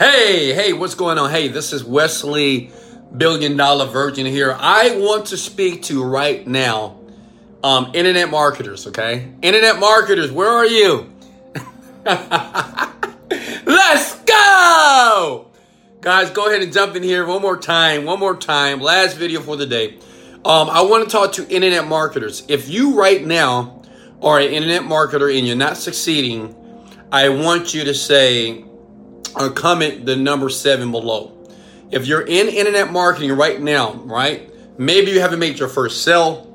Hey, hey, what's going on? Hey, this is Wesley, Billion Dollar Virgin here. I want to speak to right now um, internet marketers, okay? Internet marketers, where are you? Let's go! Guys, go ahead and jump in here one more time, one more time. Last video for the day. Um, I want to talk to internet marketers. If you right now are an internet marketer and you're not succeeding, I want you to say or comment the number seven below. If you're in internet marketing right now, right? Maybe you haven't made your first sale,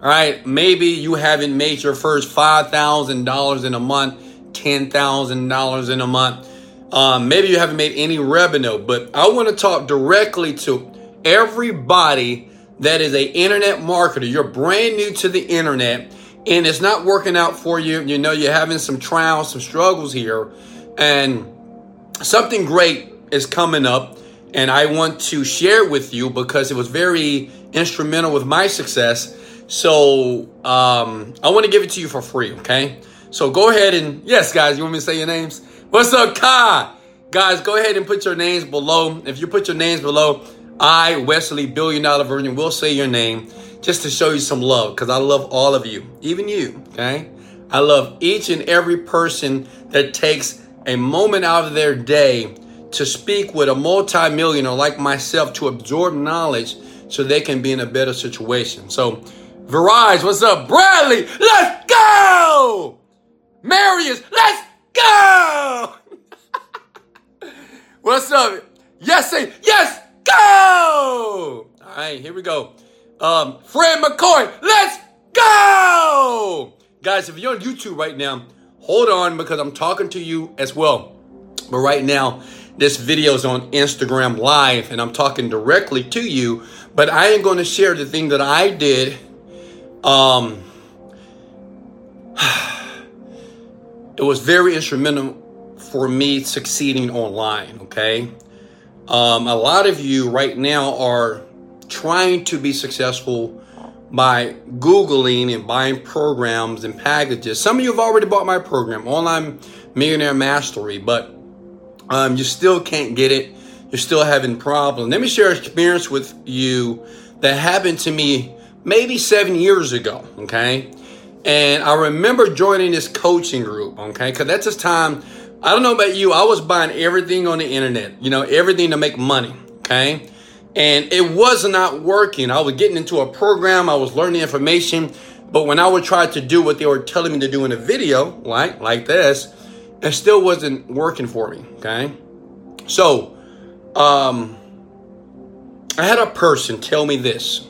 right? Maybe you haven't made your first $5,000 in a month, $10,000 in a month. Um, maybe you haven't made any revenue, but I want to talk directly to everybody that is a internet marketer. You're brand new to the internet and it's not working out for you. You know, you're having some trials, some struggles here, and something great is coming up. And I want to share with you because it was very instrumental with my success. So um, I want to give it to you for free, okay? So go ahead and, yes, guys, you want me to say your names? What's up, Kai? Guys, go ahead and put your names below. If you put your names below, I, Wesley, Billion Dollar Virgin, will say your name just to show you some love because I love all of you, even you, okay? I love each and every person that takes a moment out of their day to speak with a multimillionaire like myself to absorb knowledge so they can be in a better situation. So, Verizon, what's up? Bradley, let's go! Marius, let's go! what's up? Yes, say yes, go! All right, here we go. Um, Fred McCoy, let's go! Guys, if you're on YouTube right now, hold on because I'm talking to you as well. But right now, this video is on Instagram Live and I'm talking directly to you. But I am going to share the thing that I did. Um, it was very instrumental for me succeeding online. Okay. Um, a lot of you right now are trying to be successful by Googling and buying programs and packages. Some of you have already bought my program, Online Millionaire Mastery, but um, you still can't get it. You're still having problems. Let me share an experience with you that happened to me maybe seven years ago, okay? And I remember joining this coaching group, okay? Because that's this time, I don't know about you, I was buying everything on the internet, you know, everything to make money, okay? And it was not working. I was getting into a program, I was learning information, but when I would try to do what they were telling me to do in a video, like like this, it still wasn't working for me. Okay, so um, I had a person tell me this,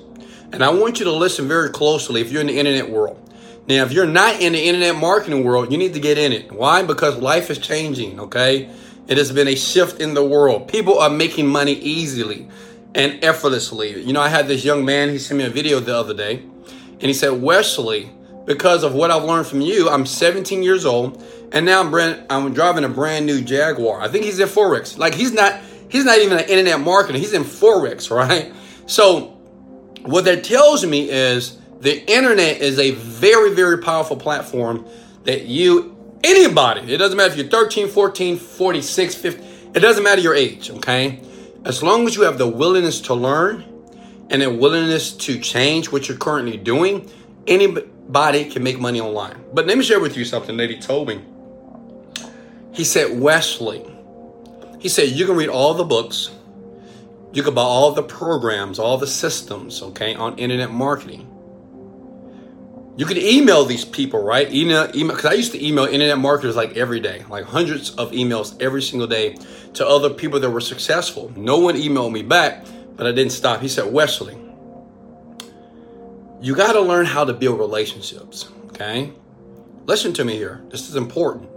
and I want you to listen very closely if you're in the internet world. Now, if you're not in the internet marketing world, you need to get in it. Why? Because life is changing. Okay. It has been a shift in the world. People are making money easily and effortlessly. You know, I had this young man, he sent me a video the other day, and he said, Wesley, because of what I've learned from you, I'm 17 years old, and now I'm brand, I'm driving a brand new Jaguar. I think he's in Forex. Like he's not he's not even an internet marketer. He's in Forex, right? So what that tells me is the internet is a very, very powerful platform that you anybody, it doesn't matter if you're 13, 14, 46, 50, it doesn't matter your age, okay? As long as you have the willingness to learn and a willingness to change what you're currently doing, anybody can make money online. But let me share with you something that he told me. He said, Wesley, he said, you can read all the books, you can buy all the programs, all the systems, okay, on internet marketing. You could email these people, right? Email, email, because I used to email internet marketers like every day, like hundreds of emails every single day to other people that were successful. No one emailed me back, but I didn't stop. He said, Wesley, you got to learn how to build relationships, okay? Listen to me here. This is important.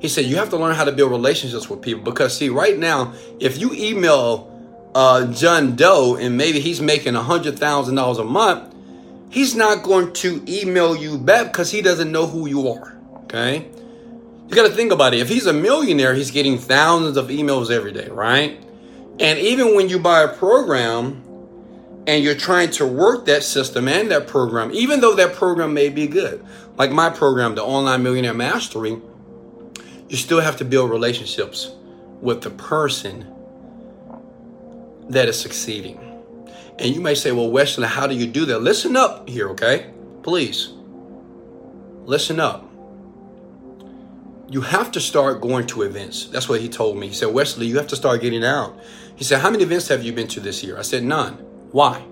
He said, you have to learn how to build relationships with people because, see, right now, if you email uh, John Doe and maybe he's making a $100,000 a month, he's not going to email you back because he doesn't know who you are. Okay? You got to think about it. If he's a millionaire, he's getting thousands of emails every day, right? And even when you buy a program and you're trying to work that system and that program, even though that program may be good, like my program, the Online Millionaire Mastery, you still have to build relationships with the person that is succeeding. And you may say, well, Wesley, how do you do that? Listen up here, okay? Please. Listen up. You have to start going to events. That's what he told me. He said, Wesley, you have to start getting out. He said, How many events have you been to this year? I said, None. Why?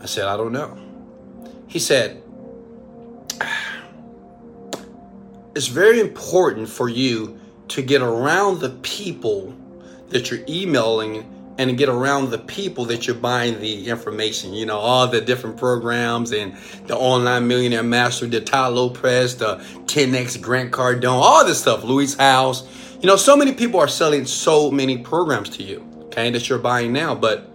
I said, I don't know. He said, It's very important for you to get around the people that you're emailing and get around the people that you're buying the information. You know, all the different programs and the online millionaire master, the Tai Lopez, the 10x Grant Cardone, all this stuff, Lewis Howes. You know, so many people are selling so many programs to you, okay, that you're buying now. But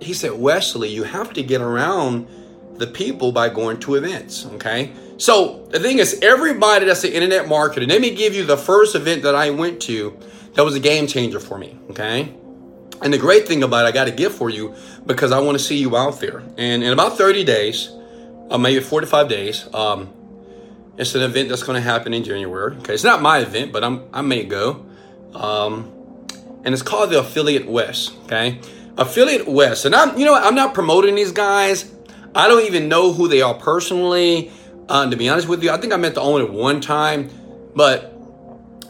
he said, Wesley, you have to get around the people by going to events, okay? So the thing is, everybody that's an internet marketer, let me give you the first event that I went to that was a game changer for me, okay? And the great thing about it, I got a gift for you because I want to see you out there. And in about 30 days, uh, maybe 45 days, um, it's an event that's going to happen in January. Okay, it's not my event, but I'm I may go. Um, and it's called the Affiliate West. Okay, Affiliate West, and I'm you know I'm not promoting these guys. I don't even know who they are personally. Uh, to be honest with you, I think I met the owner one time, but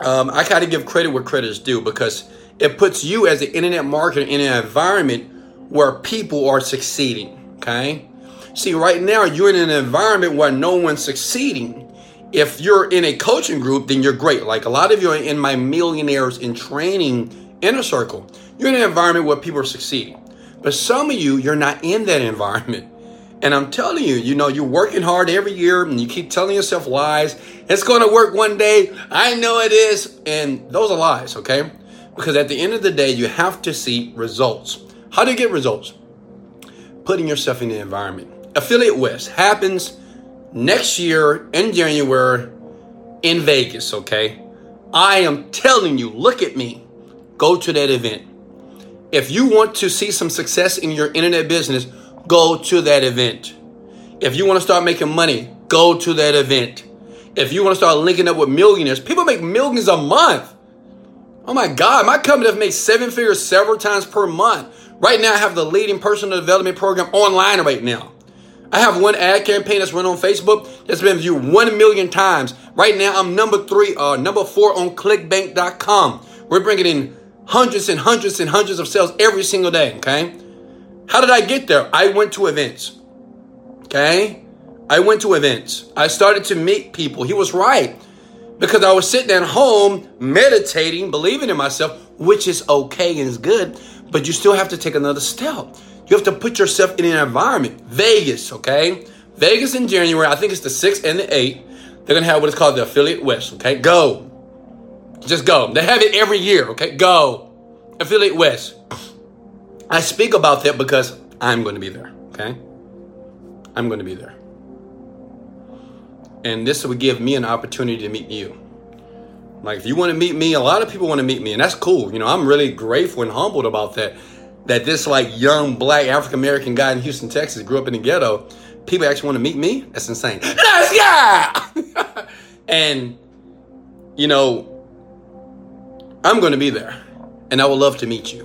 um, I got to give credit where credit is due because it puts you as an internet marketer in an environment where people are succeeding. Okay. See, right now you're in an environment where no one's succeeding. If you're in a coaching group, then you're great. Like a lot of you are in my millionaires in training inner circle. You're in an environment where people are succeeding. But some of you, you're not in that environment. And I'm telling you, you know, you're working hard every year and you keep telling yourself lies. It's going to work one day. I know it is. And those are lies, okay? Because at the end of the day, you have to see results. How do you get results? Putting yourself in the environment. Affiliate West happens next year in January in Vegas, okay? I am telling you, look at me. Go to that event. If you want to see some success in your internet business, go to that event. If you want to start making money, go to that event. If you want to start linking up with millionaires, people make millions a month. Oh my God, my company has made seven figures several times per month. Right now, I have the leading personal development program online right now. I have one ad campaign that's run on Facebook that's been viewed one million times. Right now, I'm number three, uh, number four on clickbank.com. We're bringing in hundreds and hundreds and hundreds of sales every single day, okay? How did I get there? I went to events, okay? I went to events. I started to meet people. He was right because I was sitting at home meditating, believing in myself, which is okay and is good, but you still have to take another step. You have to put yourself in an environment. Vegas, okay? Vegas in January, I think it's the 6th and the 8th. They're gonna have what is called the Affiliate West, okay? Go. Just go. They have it every year, okay? Go. Affiliate West. I speak about that because I'm gonna be there, okay? I'm gonna be there. And this would give me an opportunity to meet you. Like if you want to meet me, a lot of people want to meet me, and that's cool. You know, I'm really grateful and humbled about that. That this like young black African American guy in Houston, Texas, grew up in the ghetto. People actually want to meet me. That's insane. Let's go. and you know, I'm going to be there, and I would love to meet you.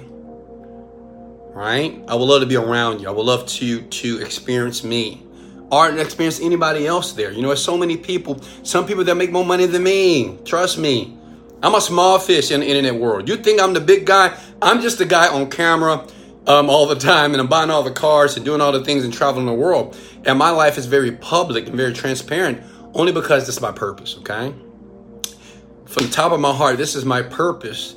Right? I would love to be around you. I would love to to experience me aren't experience anybody else there. You know, there's so many people, some people that make more money than me. Trust me. I'm a small fish in the internet world. You think I'm the big guy? I'm just the guy on camera um, all the time and I'm buying all the cars and doing all the things and traveling the world. And my life is very public and very transparent only because this is my purpose, okay? From the top of my heart, this is my purpose,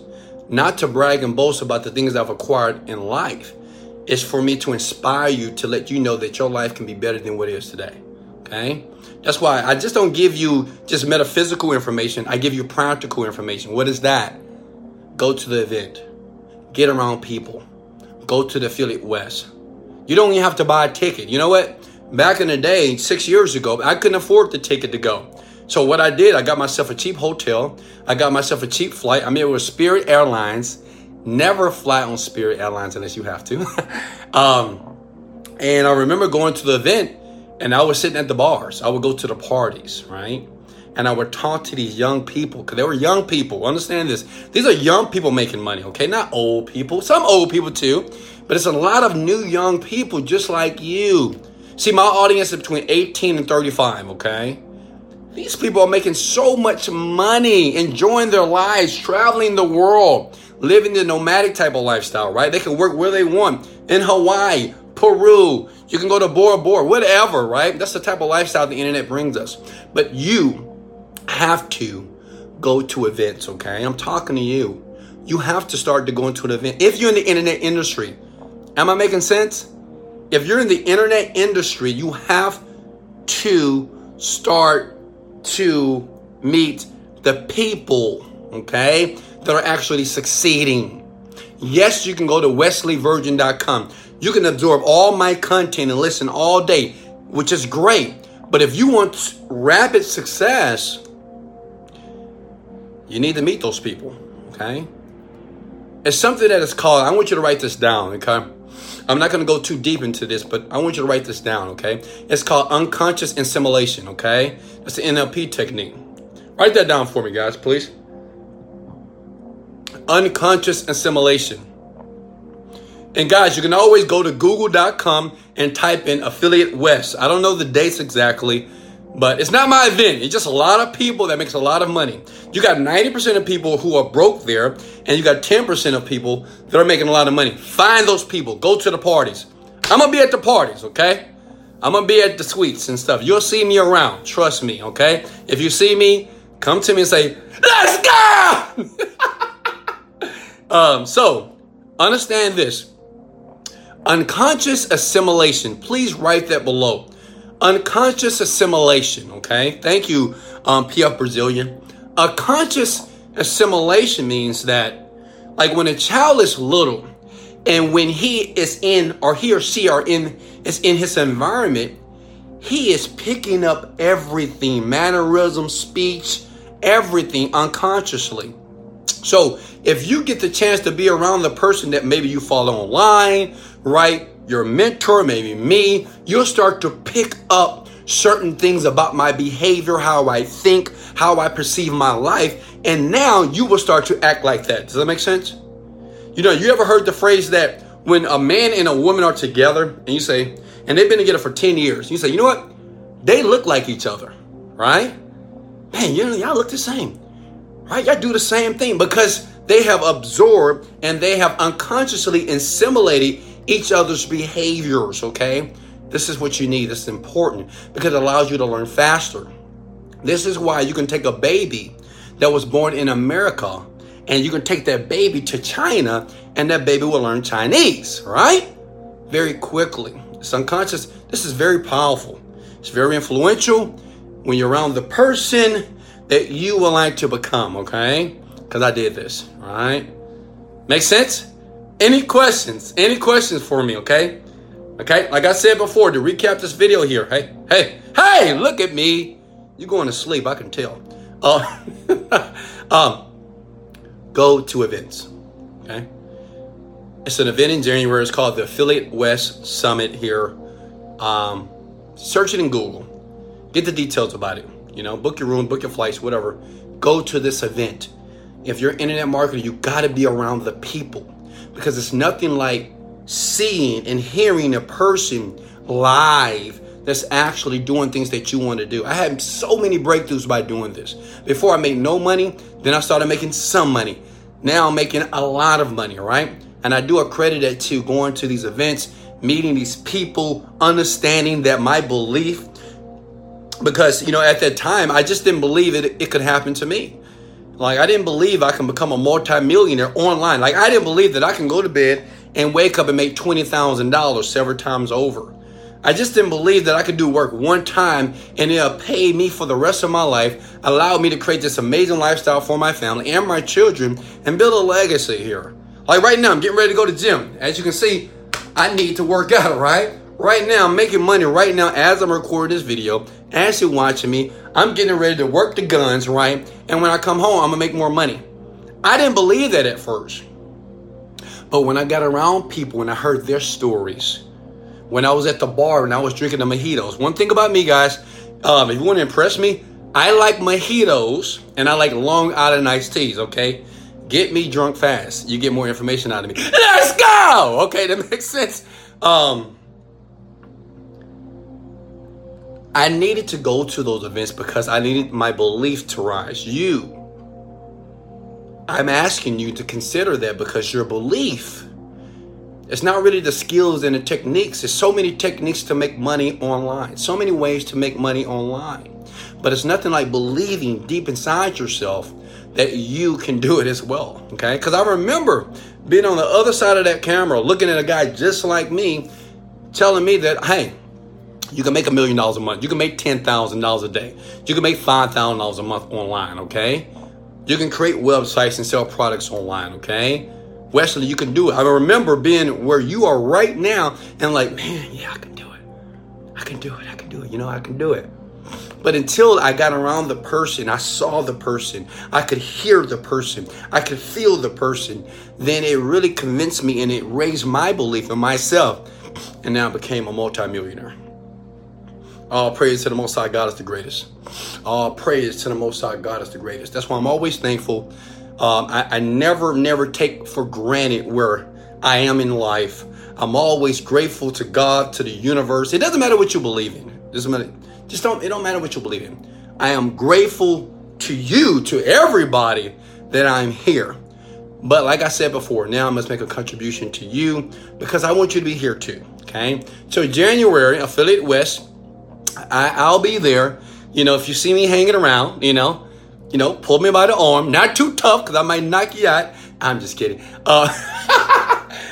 not to brag and boast about the things I've acquired in life is for me to inspire you to let you know that your life can be better than what it is today. Okay? That's why I just don't give you just metaphysical information. I give you practical information. What is that? Go to the event. Get around people. Go to the affiliate West. You don't even have to buy a ticket. You know what? Back in the day, six years ago, I couldn't afford the ticket to go. So what I did, I got myself a cheap hotel. I got myself a cheap flight. I mean, it was Spirit Airlines Never fly on Spirit Airlines unless you have to. um, and I remember going to the event and I was sitting at the bars. I would go to the parties, right? and I would talk to these young people because they were young people. Understand this? These are young people making money, okay? Not old people. Some old people too, but it's a lot of new young people just like you. See, my audience is between 18 and 35, okay? These people are making so much money, enjoying their lives, traveling the world, living the nomadic type of lifestyle, right? They can work where they want in Hawaii, Peru. You can go to Bora Bora, whatever, right? That's the type of lifestyle the internet brings us. But you have to go to events, okay? I'm talking to you. You have to start to go into an event. If you're in the internet industry, am I making sense? If you're in the internet industry, you have to start to meet the people, okay, that are actually succeeding. Yes, you can go to wesleyvirgin.com. You can absorb all my content and listen all day, which is great. But if you want rapid success, you need to meet those people, okay? It's something that is called, I want you to write this down, okay? I'm not going to go too deep into this, but I want you to write this down, okay? It's called unconscious assimilation, okay? That's the NLP technique. Write that down for me, guys, please. Unconscious assimilation. And guys, you can always go to google.com and type in affiliate west. I don't know the dates exactly, but it's not my event. It's just a lot of people that makes a lot of money. You got 90% of people who are broke there, and you got 10% of people that are making a lot of money. Find those people. Go to the parties. I'm gonna be at the parties, okay? I'm gonna be at the suites and stuff. You'll see me around. Trust me, okay? If you see me, come to me and say, "Let's go." um, so understand this. Unconscious assimilation. Please write that below unconscious assimilation. Okay, thank you, um, PF Brazilian. A conscious assimilation means that, like when a child is little, and when he is in or he or she are in is in his environment, he is picking up everything, mannerism, speech, everything unconsciously. So if you get the chance to be around the person that maybe you follow online, right? Your mentor, maybe me, you'll start to pick up certain things about my behavior, how I think, how I perceive my life, and now you will start to act like that. Does that make sense? You know, you ever heard the phrase that when a man and a woman are together, and you say, and they've been together for 10 years, you say, you know what? They look like each other, right? Man, you know, y'all look the same, right? Y'all do the same thing because they have absorbed and they have unconsciously assimilated each other's behaviors, okay? This is what you need. Is important because it allows you to learn faster. This is why you can take a baby that was born in America and you can take that baby to China and that baby will learn Chinese, right? Very quickly. It's unconscious. This is very powerful. It's very influential when you're around the person that you would like to become, okay? Because I did this, right? Make sense? Any questions? Any questions for me, okay? Okay, like I said before, to recap this video here. Hey, hey, hey, look at me. You're going to sleep, I can tell. Uh, um, go to events, okay? It's an event in January. It's called the Affiliate West Summit here. Um, search it in Google. Get the details about it. You know, book your room, book your flights, whatever. Go to this event. If you're internet marketer, you got to be around the people because it's nothing like seeing and hearing a person live that's actually doing things that you want to do. I had so many breakthroughs by doing this. Before I made no money, then I started making some money. Now I'm making a lot of money, right? And I do accredit it to going to these events, meeting these people, understanding that my belief, because, you know, at that time, I just didn't believe it, it could happen to me. Like I didn't believe I can become a multimillionaire online. Like I didn't believe that I can go to bed and wake up and make twenty thousand dollars several times over. I just didn't believe that I could do work one time and it'll pay me for the rest of my life, allow me to create this amazing lifestyle for my family and my children, and build a legacy here. Like right now, I'm getting ready to go to the gym. As you can see, I need to work out, right? Right now, I'm making money right now as I'm recording this video, as you're watching me. I'm getting ready to work the guns, right? And when I come home, I'm gonna make more money. I didn't believe that at first. But when I got around people and I heard their stories, when I was at the bar and I was drinking the mojitos, one thing about me, guys, um, if you want to impress me, I like mojitos and I like Long Island iced teas, okay? Get me drunk fast. You get more information out of me. Let's go! Okay, that makes sense. Um, I needed to go to those events because I needed my belief to rise. You, I'm asking you to consider that because your belief it's not really the skills and the techniques. There's so many techniques to make money online, so many ways to make money online. But it's nothing like believing deep inside yourself that you can do it as well. Okay? Because I remember being on the other side of that camera, looking at a guy just like me, telling me that, hey, you can make a million dollars a month. You can make $10,000 a day. You can make $5,000 a month online, okay? You can create websites and sell products online, okay? Wesley, you can do it. I remember being where you are right now and like, man, yeah, I can do it. I can do it. I can do it. You know, I can do it. But until I got around the person, I saw the person, I could hear the person, I could feel the person, then it really convinced me and it raised my belief in myself. And now I became a multimillionaire. All praise to the Most High God is the greatest. All praise to the Most High God is the greatest. That's why I'm always thankful um, I, I never, never take for granted where I am in life. I'm always grateful to God, to the universe. It doesn't matter what you believe in. It doesn't matter. Just don't. It don't matter what you believe in. I am grateful to you, to everybody that I'm here. But like I said before, now I must make a contribution to you because I want you to be here too. Okay. So January, Affiliate West, I, I'll be there. You know, if you see me hanging around, you know, you know, pull me by the arm. Not too tough because I might knock you out. I'm just kidding. Uh,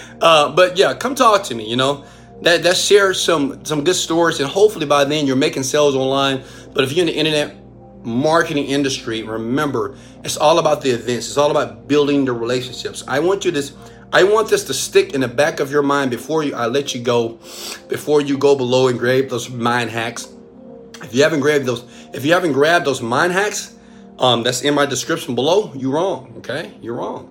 uh, but yeah, come talk to me. You know, that that share some some good stories, and hopefully by then you're making sales online. But if you're in the internet marketing industry, remember it's all about the events. It's all about building the relationships. I want you to. I want this to stick in the back of your mind before you I let you go, before you go below and grab those mind hacks. If you haven't grabbed those, if you haven't grabbed those mind hacks, um, that's in my description below, you're wrong. Okay, you're wrong.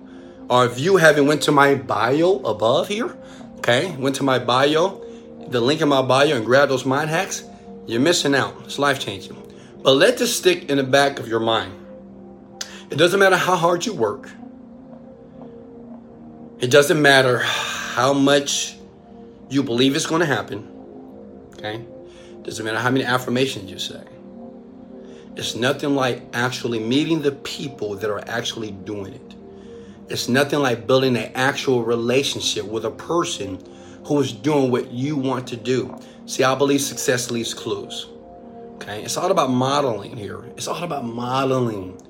Or if you haven't went to my bio above here, okay, went to my bio, the link in my bio, and grabbed those mind hacks, you're missing out. It's life changing. But let this stick in the back of your mind. It doesn't matter how hard you work. It doesn't matter how much you believe it's going to happen. Okay? Doesn't matter how many affirmations you say. It's nothing like actually meeting the people that are actually doing it. It's nothing like building an actual relationship with a person who is doing what you want to do. See, I believe success leaves clues. Okay? It's all about modeling here. It's all about modeling.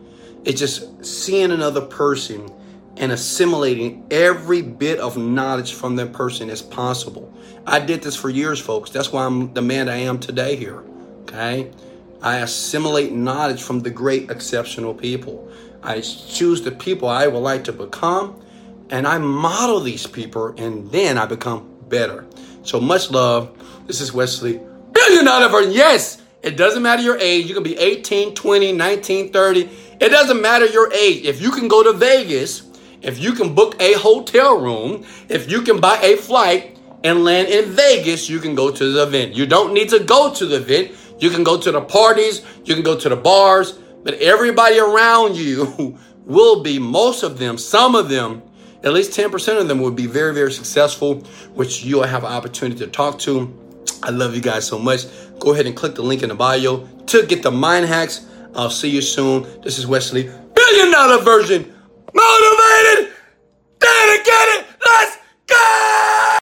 It's just seeing another person and assimilating every bit of knowledge from that person as possible. I did this for years, folks. That's why I'm the man I am today here. Okay? I assimilate knowledge from the great exceptional people. I choose the people I would like to become and I model these people and then I become better. So much love. This is Wesley. Billion dollar Virgin. Yes, it doesn't matter your age. You can be 18, 20, 19, 30. It doesn't matter your age. If you can go to Vegas, if you can book a hotel room, if you can buy a flight and land in Vegas, you can go to the event. You don't need to go to the event. You can go to the parties, you can go to the bars, but everybody around you will be, most of them, some of them, at least 10% of them will be very, very successful, which you'll have an opportunity to talk to. I love you guys so much. Go ahead and click the link in the bio to get the mind hacks. I'll see you soon. This is Wesley, billion dollar Virgin, motivated, dedicated. Let's